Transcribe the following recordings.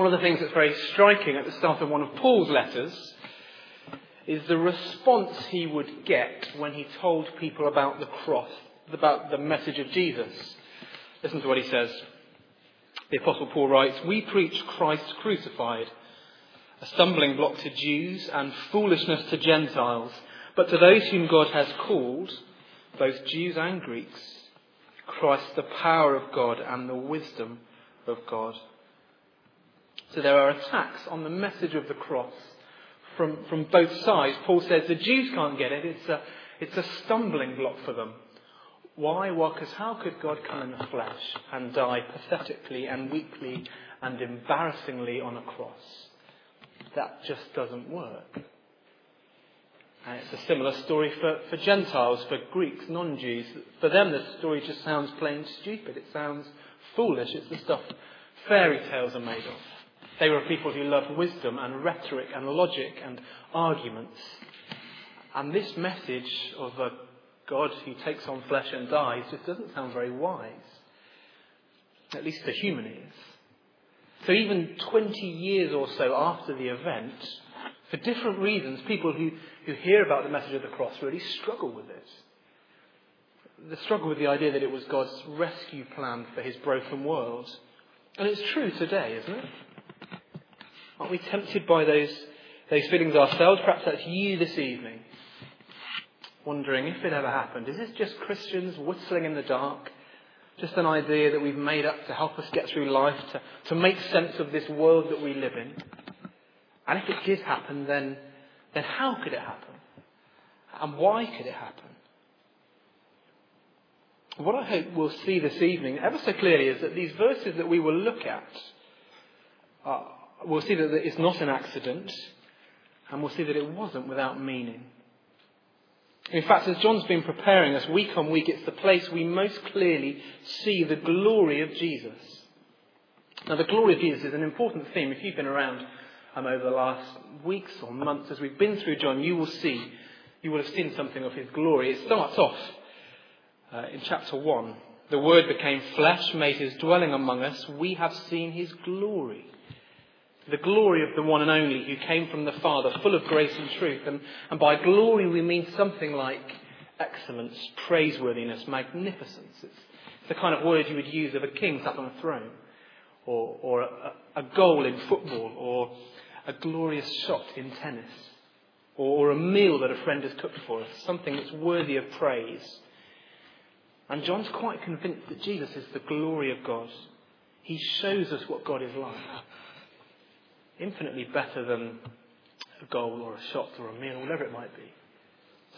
One of the things that's very striking at the start of one of Paul's letters is the response he would get when he told people about the cross, about the message of Jesus. Listen to what he says. The Apostle Paul writes, We preach Christ crucified, a stumbling block to Jews and foolishness to Gentiles, but to those whom God has called, both Jews and Greeks, Christ the power of God and the wisdom of God. So there are attacks on the message of the cross from, from both sides. Paul says the Jews can't get it, it's a, it's a stumbling block for them. Why? Well, because how could God come in the flesh and die pathetically and weakly and embarrassingly on a cross? That just doesn't work. And it's a similar story for, for Gentiles, for Greeks, non Jews. For them, the story just sounds plain stupid. It sounds foolish. It's the stuff fairy tales are made of. They were people who loved wisdom and rhetoric and logic and arguments. And this message of a God who takes on flesh and dies just doesn't sound very wise, at least to human ears. So even 20 years or so after the event, for different reasons, people who, who hear about the message of the cross really struggle with it. They struggle with the idea that it was God's rescue plan for his broken world. And it's true today, isn't it? Aren't we tempted by those, those feelings ourselves? Perhaps that's you this evening wondering if it ever happened. Is this just Christians whistling in the dark? Just an idea that we've made up to help us get through life, to, to make sense of this world that we live in? And if it did happen, then, then how could it happen? And why could it happen? What I hope we'll see this evening, ever so clearly, is that these verses that we will look at, uh, we'll see that it's not an accident, and we'll see that it wasn't without meaning. In fact, as John's been preparing us week on week, it's the place we most clearly see the glory of Jesus. Now, the glory of Jesus is an important theme. If you've been around um, over the last weeks or months as we've been through John, you will see, you will have seen something of his glory. It starts off uh, in chapter 1. The Word became flesh, made his dwelling among us. We have seen his glory the glory of the one and only who came from the Father, full of grace and truth. And, and by glory we mean something like excellence, praiseworthiness, magnificence. It's, the kind of word you would use of a king sat on a throne, or, or a, a goal in football, or a glorious shot in tennis, or, or a meal that a friend has cooked for us, something that's worthy of praise. And John's quite convinced that Jesus is the glory of God. He shows us what God is like infinitely better than a goal or a shot or a meal, whatever it might be.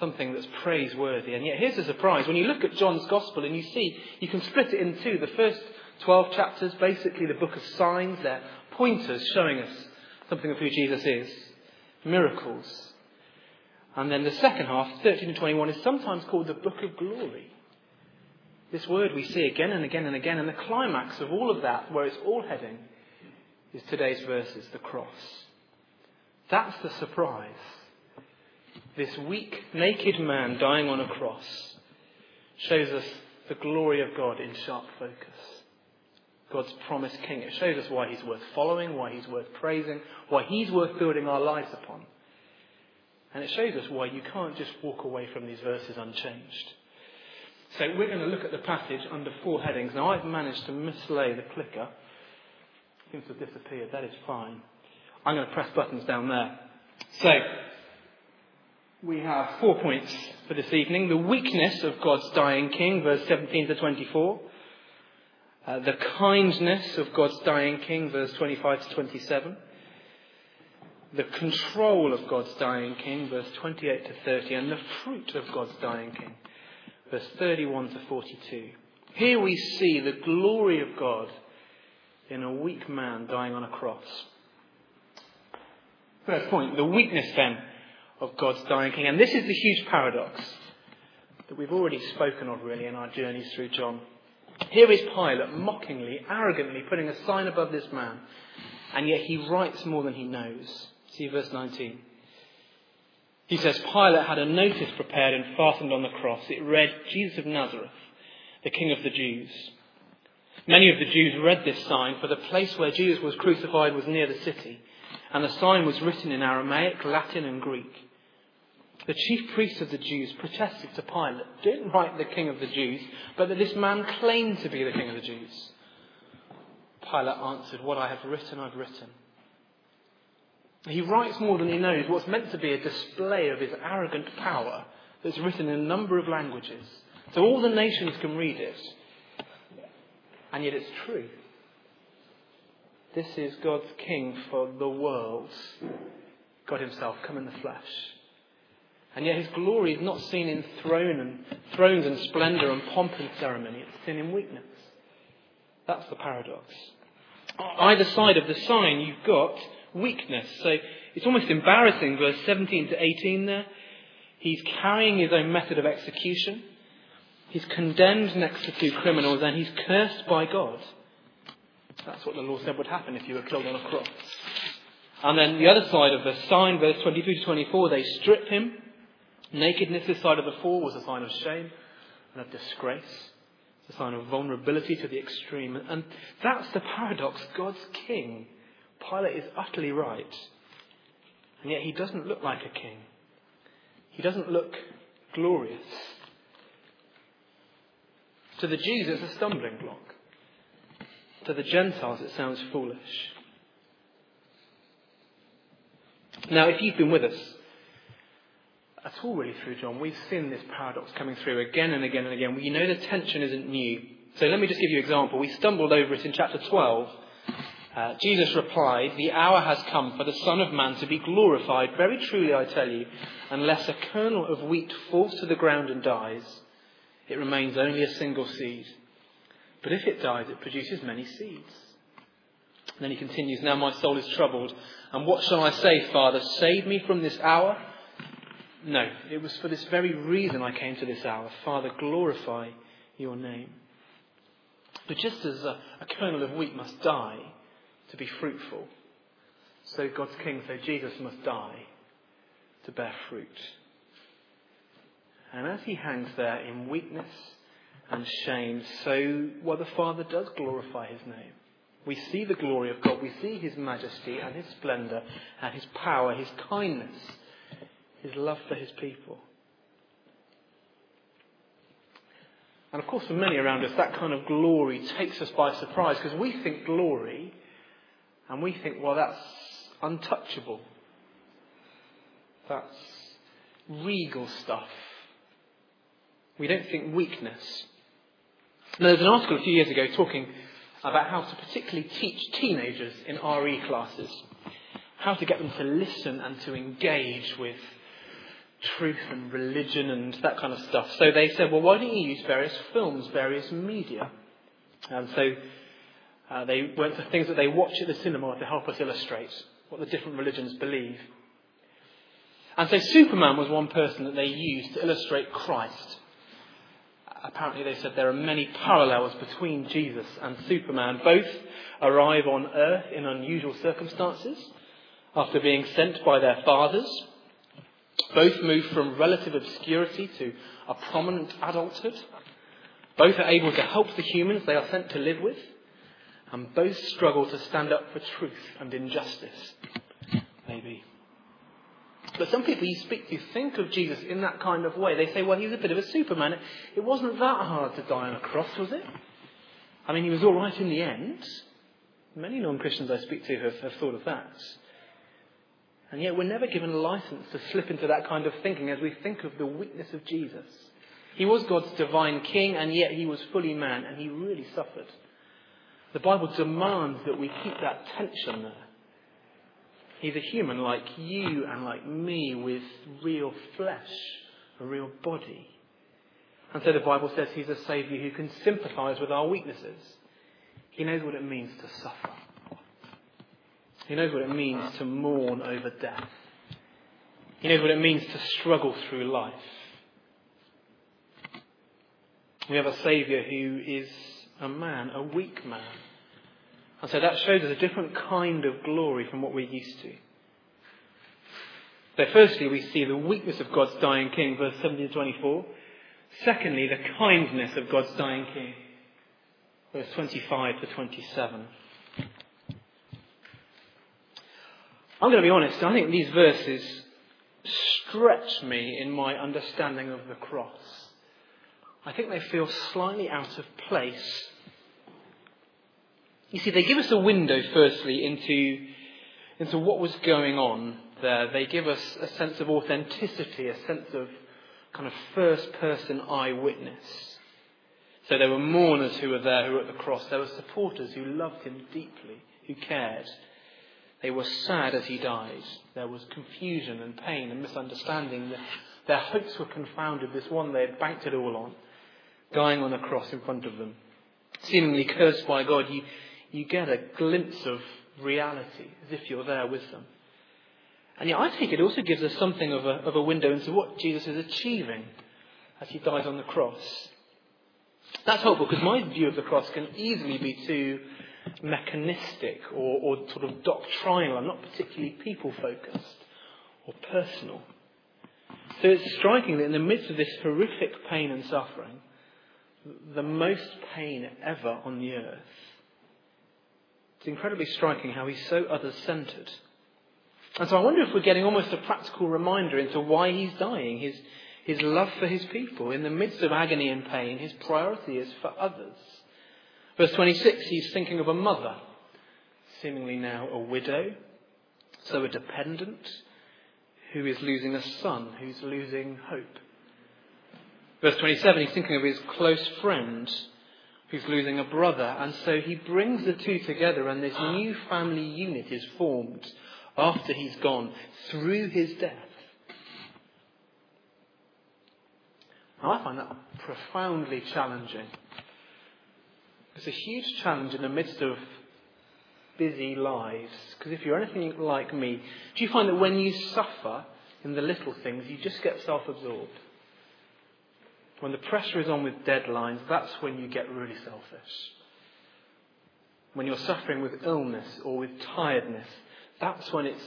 Something that's praiseworthy. And yet, here's a surprise. When you look at John's Gospel and you see, you can split it in two. The first 12 chapters, basically the book of signs, they're pointers showing us something of who Jesus is, miracles. And then the second half, 13 to 21, is sometimes called the book of glory. This word we see again and again and again, and the climax of all of that, where it's all heading, is today's verses, the cross. That's the surprise. This weak, naked man dying on a cross shows us the glory of God in sharp focus. God's promised king. It shows us why he's worth following, why he's worth praising, why he's worth building our lives upon. And it shows us why you can't just walk away from these verses unchanged. So we're going to look at the passage under four headings. Now I've managed to mislay the clicker seems to have disappeared. That is fine. I'm going to press buttons down there. So, we have four points for this evening. The weakness of God's dying king, verse 17 to 24. Uh, the kindness of God's dying king, verse 25 to 27. The control of God's dying king, verse 28 to 30. And the fruit of God's dying king, verse 31 to 42. Here we see the glory of God in a weak man dying on a cross. First point, the weakness then of God's dying king. And this is the huge paradox that we've already spoken of really in our journeys through John. Here is Pilate mockingly, arrogantly putting a sign above this man, and yet he writes more than he knows. See verse 19. He says, Pilate had a notice prepared and fastened on the cross. It read, Jesus of Nazareth, the King of the Jews. Many of the Jews read this sign, for the place where Jesus was crucified was near the city, and the sign was written in Aramaic, Latin, and Greek. The chief priests of the Jews protested to Pilate, didn't write the king of the Jews, but that this man claimed to be the king of the Jews. Pilate answered, What I have written, I've written. He writes more than he knows what's meant to be a display of his arrogant power that's written in a number of languages. So all the nations can read it. And yet it's true. This is God's king for the world. God himself come in the flesh. And yet his glory is not seen in throne and thrones and splendour and pomp and ceremony. It's seen in weakness. That's the paradox. Either side of the sign, you've got weakness. So it's almost embarrassing, verse 17 to 18 there. He's carrying his own method of execution. He's condemned next to two criminals and he's cursed by God. That's what the law said would happen if you were killed on a cross. And then the other side of the sign, verse 22 to 24, they strip him. Nakedness, this side of the fall, was a sign of shame and of disgrace. It's a sign of vulnerability to the extreme. And that's the paradox. God's king, Pilate, is utterly right. And yet he doesn't look like a king. He doesn't look glorious. To the Jews, it's a stumbling block. To the Gentiles, it sounds foolish. Now, if you've been with us at all really through John, we've seen this paradox coming through again and again and again. You know the tension isn't new. So let me just give you an example. We stumbled over it in chapter 12. Uh, Jesus replied, The hour has come for the Son of Man to be glorified. Very truly, I tell you, unless a kernel of wheat falls to the ground and dies, it remains only a single seed. But if it dies, it produces many seeds. And then he continues, Now my soul is troubled. And what shall I say, Father? Save me from this hour? No, it was for this very reason I came to this hour. Father, glorify your name. But just as a, a kernel of wheat must die to be fruitful, so God's King, so Jesus must die to bear fruit. And as he hangs there in weakness and shame, so well the Father does glorify his name. We see the glory of God. We see his majesty and his splendour and his power, his kindness, his love for his people. And of course, for many around us, that kind of glory takes us by surprise because we think glory and we think, well, that's untouchable. That's regal stuff. We don't think weakness. Now, there's an article a few years ago talking about how to particularly teach teenagers in RE classes, how to get them to listen and to engage with truth and religion and that kind of stuff. So they said, well, why don't you use various films, various media? And so uh, they went to things that they watch at the cinema to help us illustrate what the different religions believe. And so Superman was one person that they used to illustrate Christ. Apparently, they said there are many parallels between Jesus and Superman. Both arrive on earth in unusual circumstances after being sent by their fathers. Both move from relative obscurity to a prominent adulthood. Both are able to help the humans they are sent to live with. And both struggle to stand up for truth and injustice. Maybe. But some people you speak to think of Jesus in that kind of way. They say, well, he's a bit of a superman. It wasn't that hard to die on a cross, was it? I mean, he was all right in the end. Many non Christians I speak to have, have thought of that. And yet we're never given a license to slip into that kind of thinking as we think of the weakness of Jesus. He was God's divine king, and yet he was fully man, and he really suffered. The Bible demands that we keep that tension there. He's a human like you and like me with real flesh, a real body. And so the Bible says he's a Saviour who can sympathise with our weaknesses. He knows what it means to suffer. He knows what it means to mourn over death. He knows what it means to struggle through life. We have a Saviour who is a man, a weak man. And so that shows us a different kind of glory from what we're used to. So, firstly, we see the weakness of God's dying king, verse 17 to 24. Secondly, the kindness of God's dying king. verse 25 to 27. I'm going to be honest, I think these verses stretch me in my understanding of the cross. I think they feel slightly out of place. You see, they give us a window, firstly, into, into what was going on there. They give us a sense of authenticity, a sense of kind of first person eyewitness. So there were mourners who were there who were at the cross. There were supporters who loved him deeply, who cared. They were sad as he died. There was confusion and pain and misunderstanding. Their hopes were confounded. This one they had banked it all on, dying on a cross in front of them. Seemingly cursed by God, you, you get a glimpse of reality as if you're there with them. And yet, I think it also gives us something of a, of a window into what Jesus is achieving as he dies on the cross. That's helpful because my view of the cross can easily be too mechanistic or, or sort of doctrinal. I'm not particularly people focused or personal. So it's striking that in the midst of this horrific pain and suffering, the most pain ever on the earth, it's incredibly striking how he's so others centered. And so I wonder if we're getting almost a practical reminder into why he's dying. His, his love for his people. In the midst of agony and pain, his priority is for others. Verse 26, he's thinking of a mother, seemingly now a widow, so a dependent, who is losing a son, who's losing hope. Verse 27, he's thinking of his close friend, who's losing a brother, and so he brings the two together, and this new family unit is formed after he's gone through his death. I find that profoundly challenging. It's a huge challenge in the midst of busy lives. Because if you're anything like me, do you find that when you suffer in the little things, you just get self absorbed? When the pressure is on with deadlines, that's when you get really selfish. When you're suffering with illness or with tiredness, that's when it's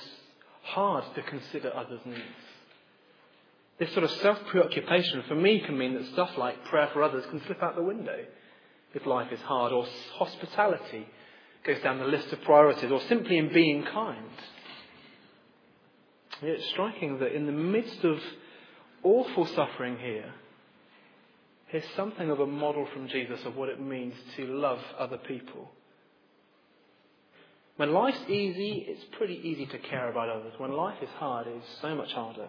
hard to consider others' needs. This sort of self preoccupation for me can mean that stuff like prayer for others can slip out the window if life is hard, or hospitality goes down the list of priorities, or simply in being kind. It's striking that in the midst of awful suffering here, here's something of a model from Jesus of what it means to love other people. When life's easy, it's pretty easy to care about others. When life is hard, it's so much harder.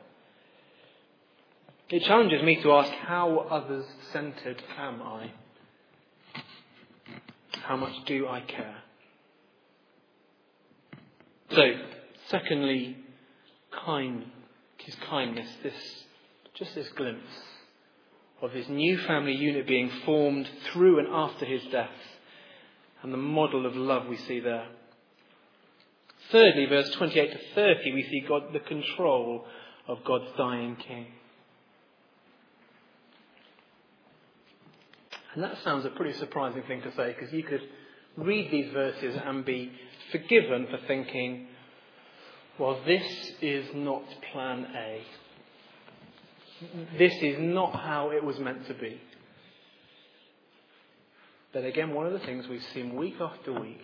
It challenges me to ask, how others centered am I? How much do I care? So, secondly, kind, kindness, this, just this glimpse of his new family unit being formed through and after his death, and the model of love we see there. Thirdly, verse 28 to 30, we see God, the control of God's dying king. And that sounds a pretty surprising thing to say because you could read these verses and be forgiven for thinking, well, this is not plan A. This is not how it was meant to be. But again, one of the things we've seen week after week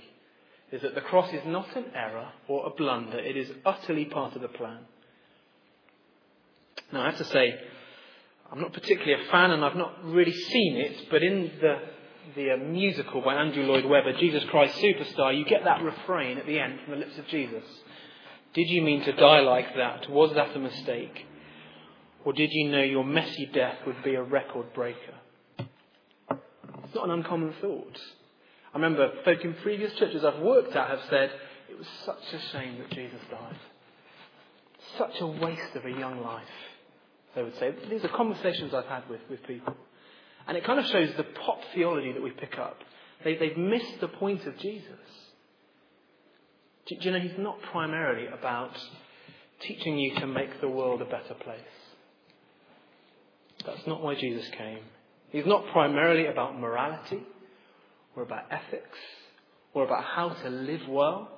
is that the cross is not an error or a blunder, it is utterly part of the plan. Now, I have to say, I'm not particularly a fan and I've not really seen it, but in the, the uh, musical by Andrew Lloyd Webber, Jesus Christ Superstar, you get that refrain at the end from the lips of Jesus. Did you mean to die like that? Was that a mistake? Or did you know your messy death would be a record breaker? It's not an uncommon thought. I remember folk in previous churches I've worked at have said, it was such a shame that Jesus died. Such a waste of a young life they would say. These are conversations I've had with, with people. And it kind of shows the pop theology that we pick up. They, they've missed the point of Jesus. Do, do you know, he's not primarily about teaching you to make the world a better place. That's not why Jesus came. He's not primarily about morality or about ethics or about how to live well.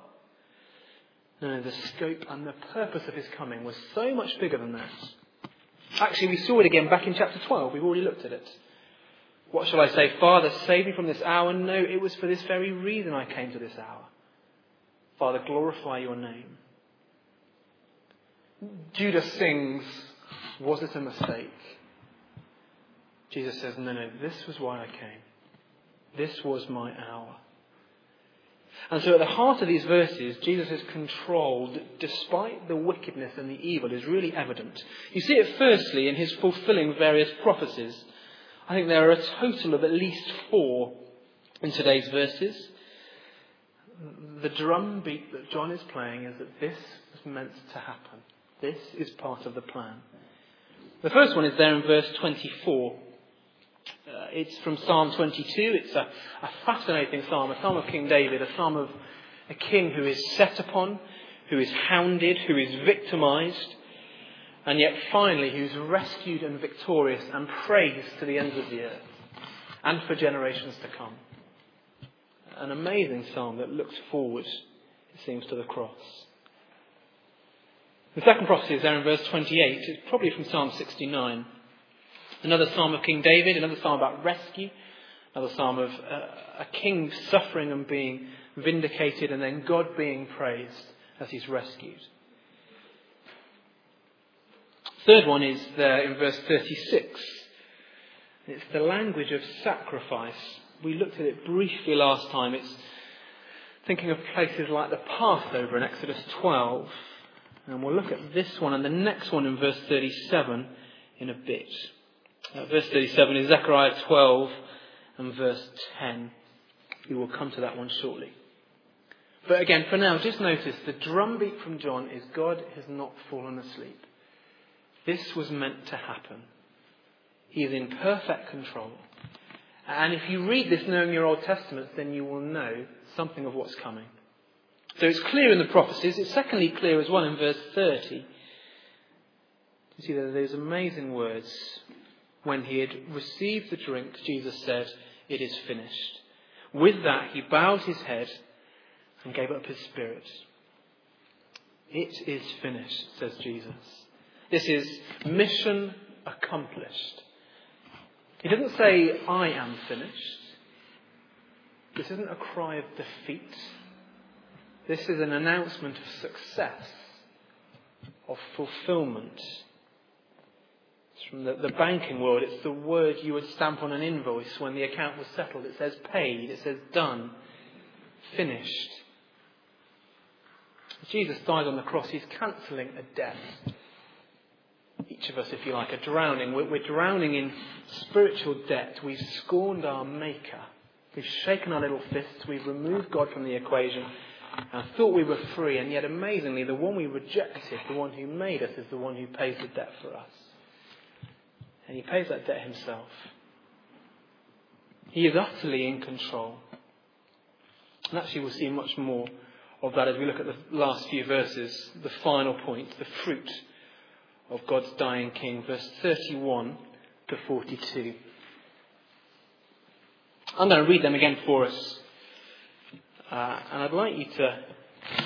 No, the scope and the purpose of his coming was so much bigger than that. Actually, we saw it again back in chapter 12. We've already looked at it. What shall I say? Father, save me from this hour? No, it was for this very reason I came to this hour. Father, glorify your name. Judas sings, Was it a mistake? Jesus says, No, no, this was why I came. This was my hour. And so, at the heart of these verses, Jesus' control, despite the wickedness and the evil, is really evident. You see it firstly in his fulfilling various prophecies. I think there are a total of at least four in today's verses. The drumbeat that John is playing is that this was meant to happen. This is part of the plan. The first one is there in verse 24. It's from Psalm 22. It's a, a fascinating psalm, a psalm of King David, a psalm of a king who is set upon, who is hounded, who is victimized, and yet finally who's rescued and victorious and praised to the ends of the earth and for generations to come. An amazing psalm that looks forward, it seems, to the cross. The second prophecy is there in verse 28. It's probably from Psalm 69. Another psalm of King David, another psalm about rescue, another psalm of uh, a king suffering and being vindicated, and then God being praised as he's rescued. Third one is there in verse 36. It's the language of sacrifice. We looked at it briefly last time. It's thinking of places like the Passover in Exodus 12. And we'll look at this one and the next one in verse 37 in a bit. Uh, verse 37 is Zechariah 12 and verse 10. We will come to that one shortly. But again, for now, just notice the drumbeat from John is God has not fallen asleep. This was meant to happen. He is in perfect control. And if you read this knowing your Old Testament, then you will know something of what's coming. So it's clear in the prophecies. It's secondly clear as well in verse 30. You see those amazing words. When he had received the drink, Jesus said, It is finished. With that, he bowed his head and gave up his spirit. It is finished, says Jesus. This is mission accomplished. He doesn't say, I am finished. This isn't a cry of defeat. This is an announcement of success, of fulfillment. It's from the, the, banking world. It's the word you would stamp on an invoice when the account was settled. It says paid, it says done, finished. Jesus died on the cross. He's cancelling a debt. Each of us, if you like, are drowning. We're, we're drowning in spiritual debt. We've scorned our Maker. We've shaken our little fists. We've removed God from the equation and thought we were free. And yet, amazingly, the one we rejected, the one who made us, is the one who pays the debt for us. And he pays that debt himself. He is utterly in control. And actually, we'll see much more of that as we look at the last few verses, the final point, the fruit of God's dying king, verse 31 to 42. I'm going to read them again for us. Uh, and I'd like you to,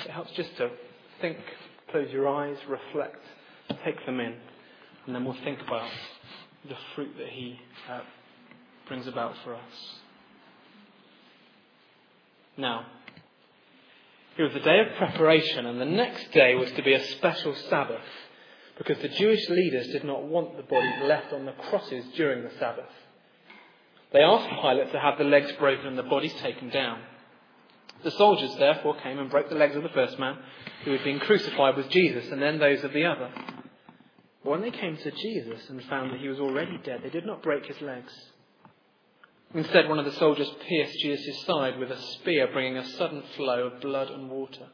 it helps just to think, close your eyes, reflect, take them in, and then we'll think about the fruit that He uh, brings about for us. Now, it was the day of preparation, and the next day was to be a special Sabbath because the Jewish leaders did not want the bodies left on the crosses during the Sabbath. They asked Pilate to have the legs broken and the bodies taken down. The soldiers therefore came and broke the legs of the first man who had been crucified with Jesus and then those of the other. But when they came to Jesus and found that he was already dead, they did not break his legs. Instead, one of the soldiers pierced Jesus' side with a spear, bringing a sudden flow of blood and water.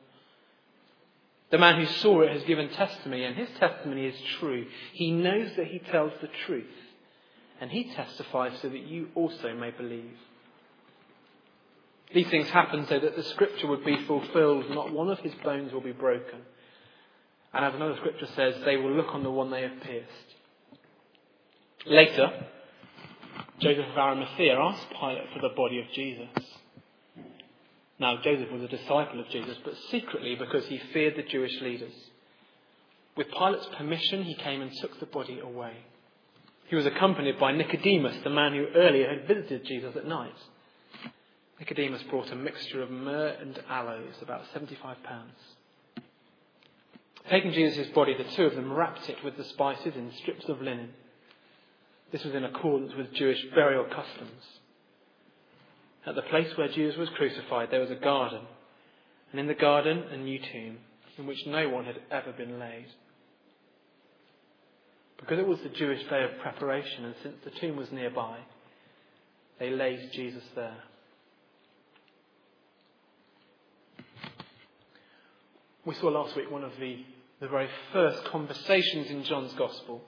The man who saw it has given testimony, and his testimony is true. He knows that he tells the truth, and he testifies so that you also may believe. These things happen so that the scripture would be fulfilled, not one of his bones will be broken. And as another scripture says, they will look on the one they have pierced. Later, Joseph of Arimathea asked Pilate for the body of Jesus. Now, Joseph was a disciple of Jesus, but secretly because he feared the Jewish leaders. With Pilate's permission, he came and took the body away. He was accompanied by Nicodemus, the man who earlier had visited Jesus at night. Nicodemus brought a mixture of myrrh and aloes, about 75 pounds. Taking Jesus' body, the two of them wrapped it with the spices in strips of linen. This was in accordance with Jewish burial customs. At the place where Jesus was crucified, there was a garden, and in the garden, a new tomb, in which no one had ever been laid. Because it was the Jewish day of preparation, and since the tomb was nearby, they laid Jesus there. We saw last week one of the, the very first conversations in John's Gospel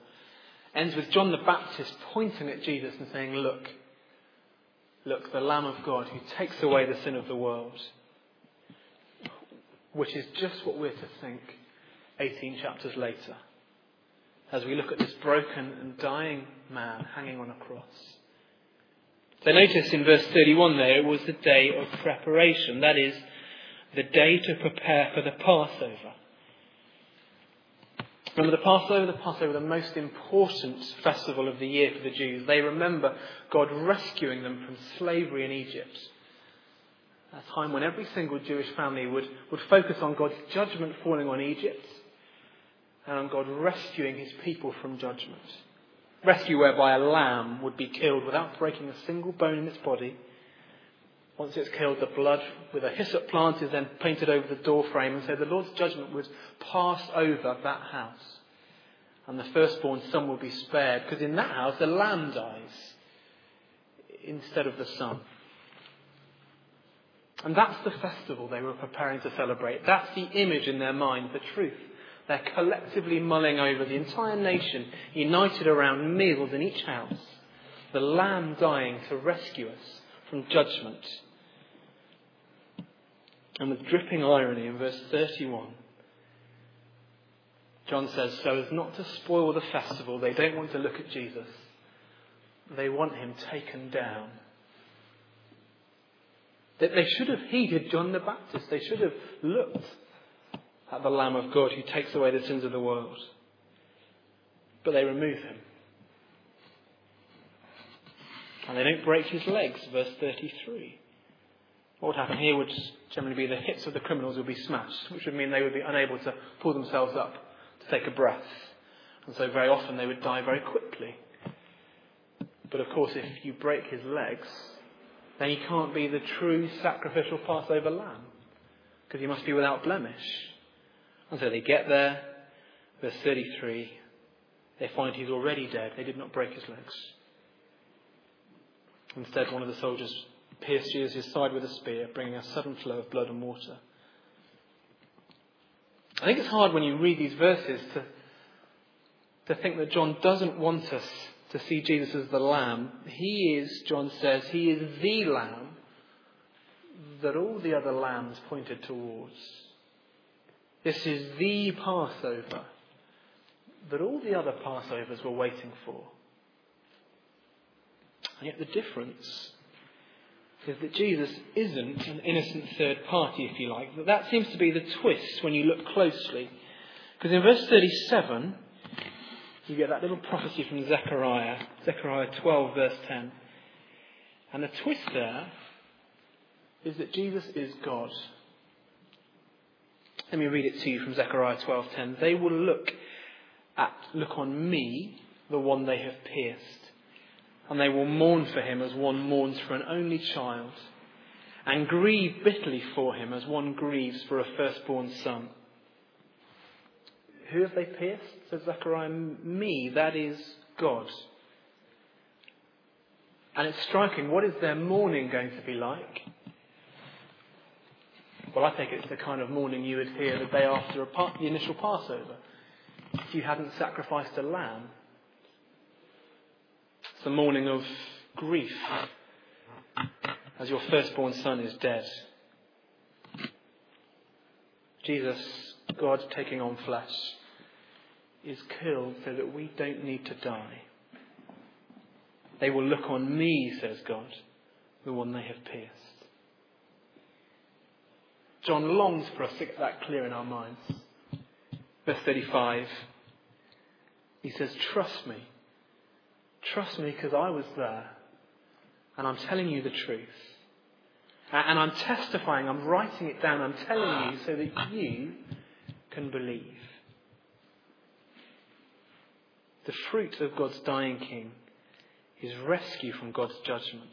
ends with John the Baptist pointing at Jesus and saying, Look, look, the Lamb of God who takes away the sin of the world. Which is just what we're to think 18 chapters later as we look at this broken and dying man hanging on a cross. So notice in verse 31 there, it was the day of preparation. That is, the day to prepare for the Passover. Remember the Passover? The Passover, the most important festival of the year for the Jews. They remember God rescuing them from slavery in Egypt. A time when every single Jewish family would, would focus on God's judgment falling on Egypt and on God rescuing his people from judgment. Rescue whereby a lamb would be killed without breaking a single bone in its body. Once it's killed, the blood with a hyssop plant is then painted over the door frame, and so the Lord's judgment would pass over that house. And the firstborn son will be spared, because in that house the lamb dies instead of the son. And that's the festival they were preparing to celebrate. That's the image in their mind, the truth. They're collectively mulling over the entire nation, united around meals in each house. The Lamb dying to rescue us from judgment. And with dripping irony in verse 31, John says, so as not to spoil the festival, they don't want to look at Jesus. They want him taken down. That they should have heeded John the Baptist. They should have looked at the Lamb of God who takes away the sins of the world. But they remove him. And they don't break his legs, verse 33. What would happen here would generally be the hips of the criminals would be smashed, which would mean they would be unable to pull themselves up to take a breath. And so very often they would die very quickly. But of course, if you break his legs, then he can't be the true sacrificial Passover lamb, because he must be without blemish. And so they get there, verse 33, they find he's already dead. They did not break his legs. Instead, one of the soldiers pierced Jesus' side with a spear, bringing a sudden flow of blood and water. I think it's hard when you read these verses to, to think that John doesn't want us to see Jesus as the Lamb. He is, John says, he is the Lamb that all the other lambs pointed towards. This is the Passover that all the other Passovers were waiting for. And yet the difference is that Jesus isn't an innocent third party, if you like. But that seems to be the twist when you look closely. Because in verse 37, you get that little prophecy from Zechariah, Zechariah 12, verse 10. And the twist there is that Jesus is God. Let me read it to you from Zechariah 12:10. They will look at look on me, the one they have pierced, and they will mourn for him as one mourns for an only child, and grieve bitterly for him as one grieves for a firstborn son. Who have they pierced? says Zechariah. Me, that is God. And it's striking. What is their mourning going to be like? Well, I think it's the kind of mourning you would hear the day after the initial Passover. If you hadn't sacrificed a lamb, it's the morning of grief as your firstborn son is dead. Jesus, God taking on flesh, is killed so that we don't need to die. They will look on me, says God, the one they have pierced. John longs for us to get that clear in our minds. Verse 35, he says, Trust me. Trust me because I was there and I'm telling you the truth. And I'm testifying, I'm writing it down, I'm telling you so that you can believe. The fruit of God's dying King is rescue from God's judgment.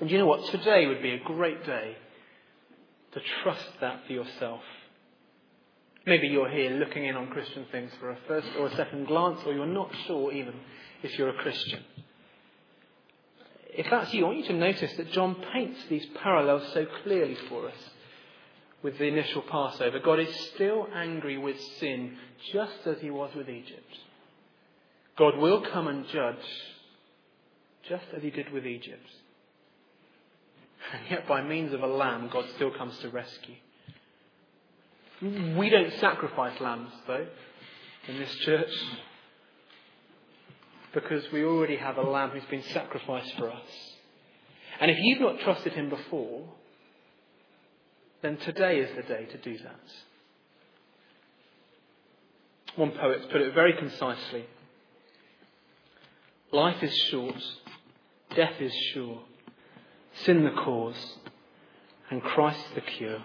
And you know what? Today would be a great day to trust that for yourself. Maybe you're here looking in on Christian things for a first or a second glance, or you're not sure even if you're a Christian. If that's you, I want you to notice that John paints these parallels so clearly for us with the initial Passover. God is still angry with sin, just as he was with Egypt. God will come and judge, just as he did with Egypt. And yet, by means of a lamb, God still comes to rescue. We don't sacrifice lambs, though, in this church because we already have a lamb who's been sacrificed for us. And if you've not trusted him before, then today is the day to do that. One poet put it very concisely Life is short, death is sure, sin the cause, and Christ the cure.